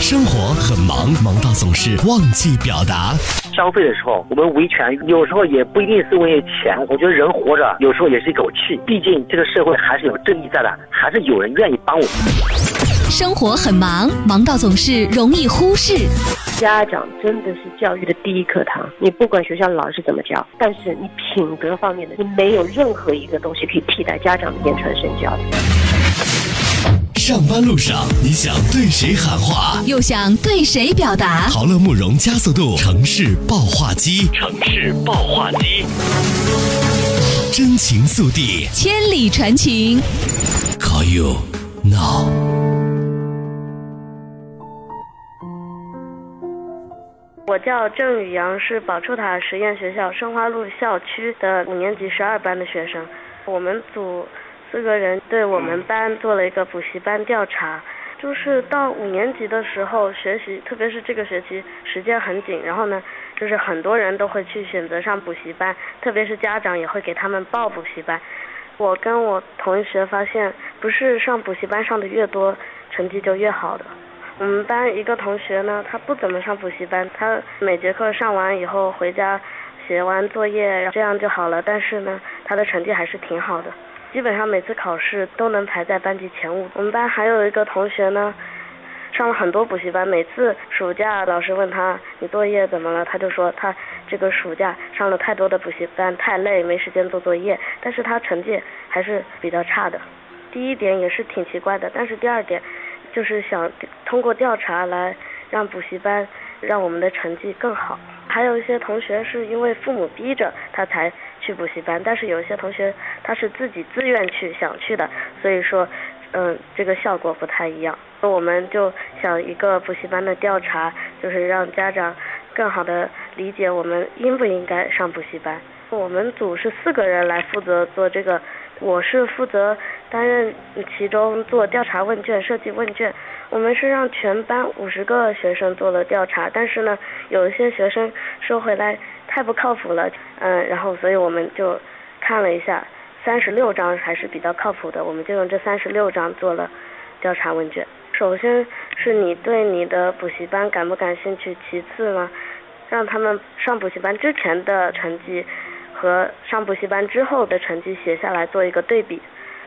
生活很忙，忙到总是忘记表达。消费的时候，我们维权有时候也不一定是为了钱。我觉得人活着有时候也是一口气，毕竟这个社会还是有正义在的，还是有人愿意帮我们。生活很忙，忙到总是容易忽视。家长真的是教育的第一课堂。你不管学校老师怎么教，但是你品德方面的，你没有任何一个东西可以替代家长的言传身教。上班路上，你想对谁喊话，又想对谁表达？陶乐慕容加速度城市爆话机，城市爆话机，真情速递，千里传情。Call you now。我叫郑宇阳，是宝珠塔实验学校生花路校区的五年级十二班的学生。我们组。四个人对我们班做了一个补习班调查，就是到五年级的时候学习，特别是这个学期时间很紧，然后呢，就是很多人都会去选择上补习班，特别是家长也会给他们报补习班。我跟我同学发现，不是上补习班上的越多，成绩就越好的。我们班一个同学呢，他不怎么上补习班，他每节课上完以后回家写完作业，这样就好了。但是呢，他的成绩还是挺好的。基本上每次考试都能排在班级前五。我们班还有一个同学呢，上了很多补习班，每次暑假老师问他你作业怎么了，他就说他这个暑假上了太多的补习班，太累，没时间做作业。但是他成绩还是比较差的。第一点也是挺奇怪的，但是第二点就是想通过调查来让补习班让我们的成绩更好。还有一些同学是因为父母逼着他才。去补习班，但是有一些同学他是自己自愿去想去的，所以说，嗯，这个效果不太一样。那我们就想一个补习班的调查，就是让家长更好的理解我们应不应该上补习班。我们组是四个人来负责做这个，我是负责担任其中做调查问卷、设计问卷。我们是让全班五十个学生做了调查，但是呢，有一些学生说回来。太不靠谱了，嗯，然后所以我们就看了一下，三十六张还是比较靠谱的，我们就用这三十六张做了调查问卷。首先是你对你的补习班感不感兴趣，其次呢，让他们上补习班之前的成绩和上补习班之后的成绩写下来做一个对比，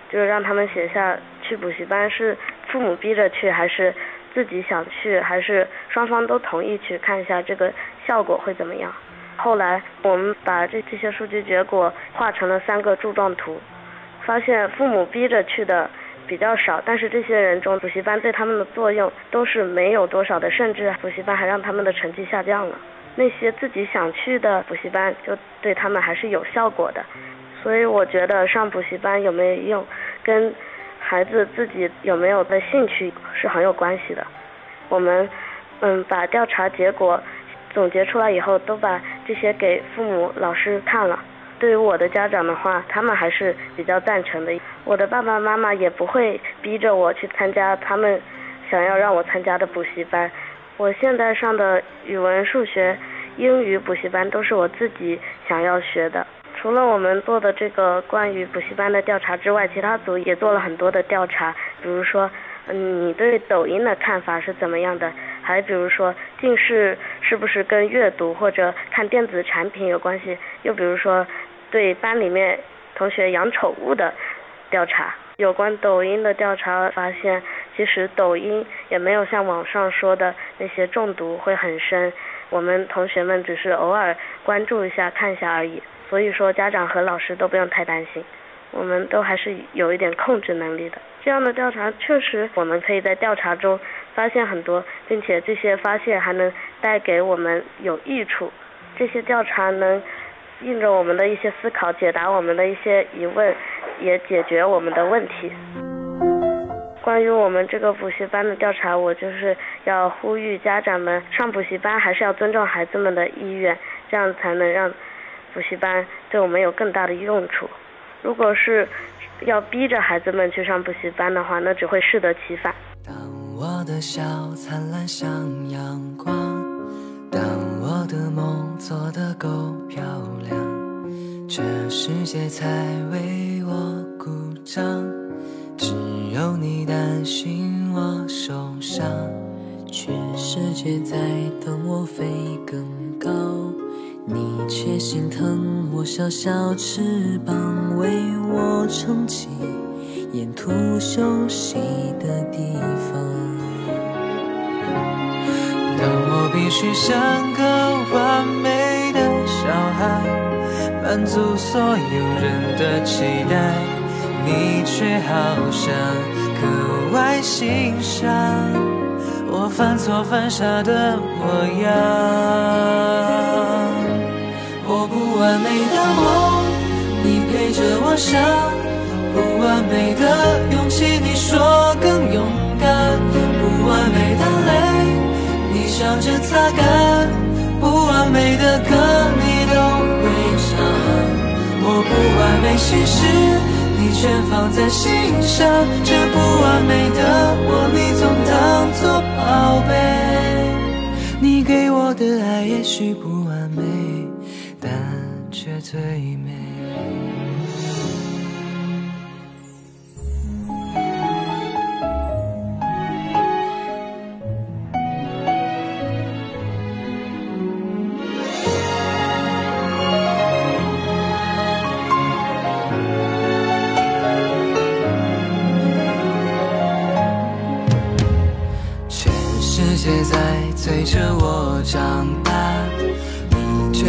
就是让他们写下去补习班是父母逼着去还是自己想去，还是双方都同意去看一下这个效果会怎么样。后来我们把这这些数据结果画成了三个柱状图，发现父母逼着去的比较少，但是这些人中补习班对他们的作用都是没有多少的，甚至补习班还让他们的成绩下降了。那些自己想去的补习班就对他们还是有效果的，所以我觉得上补习班有没有用，跟孩子自己有没有的兴趣是很有关系的。我们嗯把调查结果。总结出来以后，都把这些给父母、老师看了。对于我的家长的话，他们还是比较赞成的。我的爸爸妈妈也不会逼着我去参加他们想要让我参加的补习班。我现在上的语文、数学、英语补习班都是我自己想要学的。除了我们做的这个关于补习班的调查之外，其他组也做了很多的调查，比如说。嗯，你对抖音的看法是怎么样的？还比如说近视是不是跟阅读或者看电子产品有关系？又比如说对班里面同学养宠物的调查，有关抖音的调查发现，其实抖音也没有像网上说的那些中毒会很深，我们同学们只是偶尔关注一下看一下而已。所以说家长和老师都不用太担心，我们都还是有一点控制能力的。这样的调查确实，我们可以在调查中发现很多，并且这些发现还能带给我们有益处。这些调查能印着我们的一些思考，解答我们的一些疑问，也解决我们的问题。关于我们这个补习班的调查，我就是要呼吁家长们上补习班还是要尊重孩子们的意愿，这样才能让补习班对我们有更大的用处。如果是要逼着孩子们去上补习班的话，那只会适得其反。当我的笑灿烂像阳光，当我的梦做得够漂亮，这世界才为我鼓掌。只有你担心我受伤，全世界在等我飞更高，你却心疼我小小翅膀，为我撑起沿途休息的地方。当我必须像个完美的小孩，满足所有人的期待，你却好像格外欣赏我犯错犯傻的模样。我不完美的梦，你陪着我想；不完美的勇气，你说更勇敢；不完美的泪。你笑着擦干不完美的歌，你都会唱。我不完美心事，全放在心上。这不完美的我，你总当作宝贝。你给我的爱也许不完美，但却最美。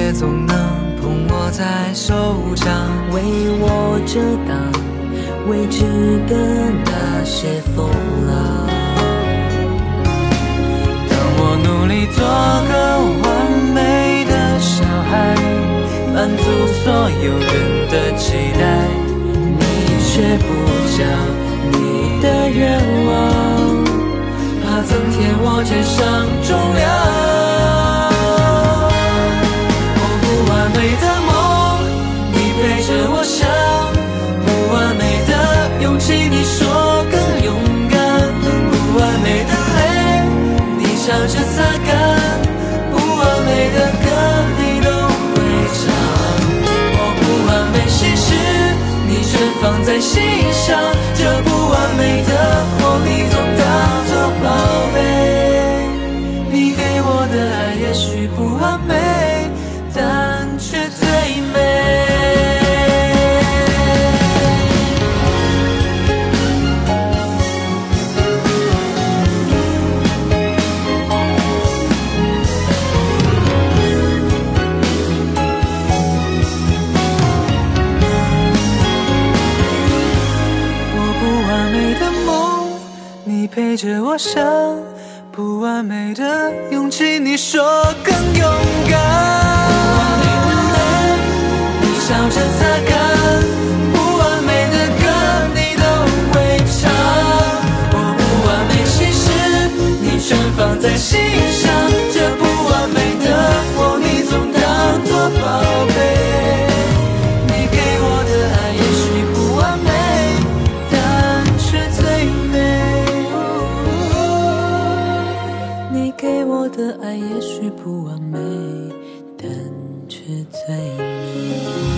却总能捧我在手掌，为我遮挡未知的那些风浪。当我努力做个完美的小孩，满足所有人的期待，你却不讲你的愿望。怕增添我肩上重量。不完美的梦，你陪着我想；不完美的勇气，你说更勇敢；不完美的泪，你笑着擦干；不完美的歌，你都会唱。我不完美心事，你全放在心上。这不完美的我，你你陪着我想不完美的勇气，你说更勇敢。不完美的泪，你笑着擦干。不完美的歌，你都会唱。我不完美心事，你全放在心我的爱也许不完美但却最美。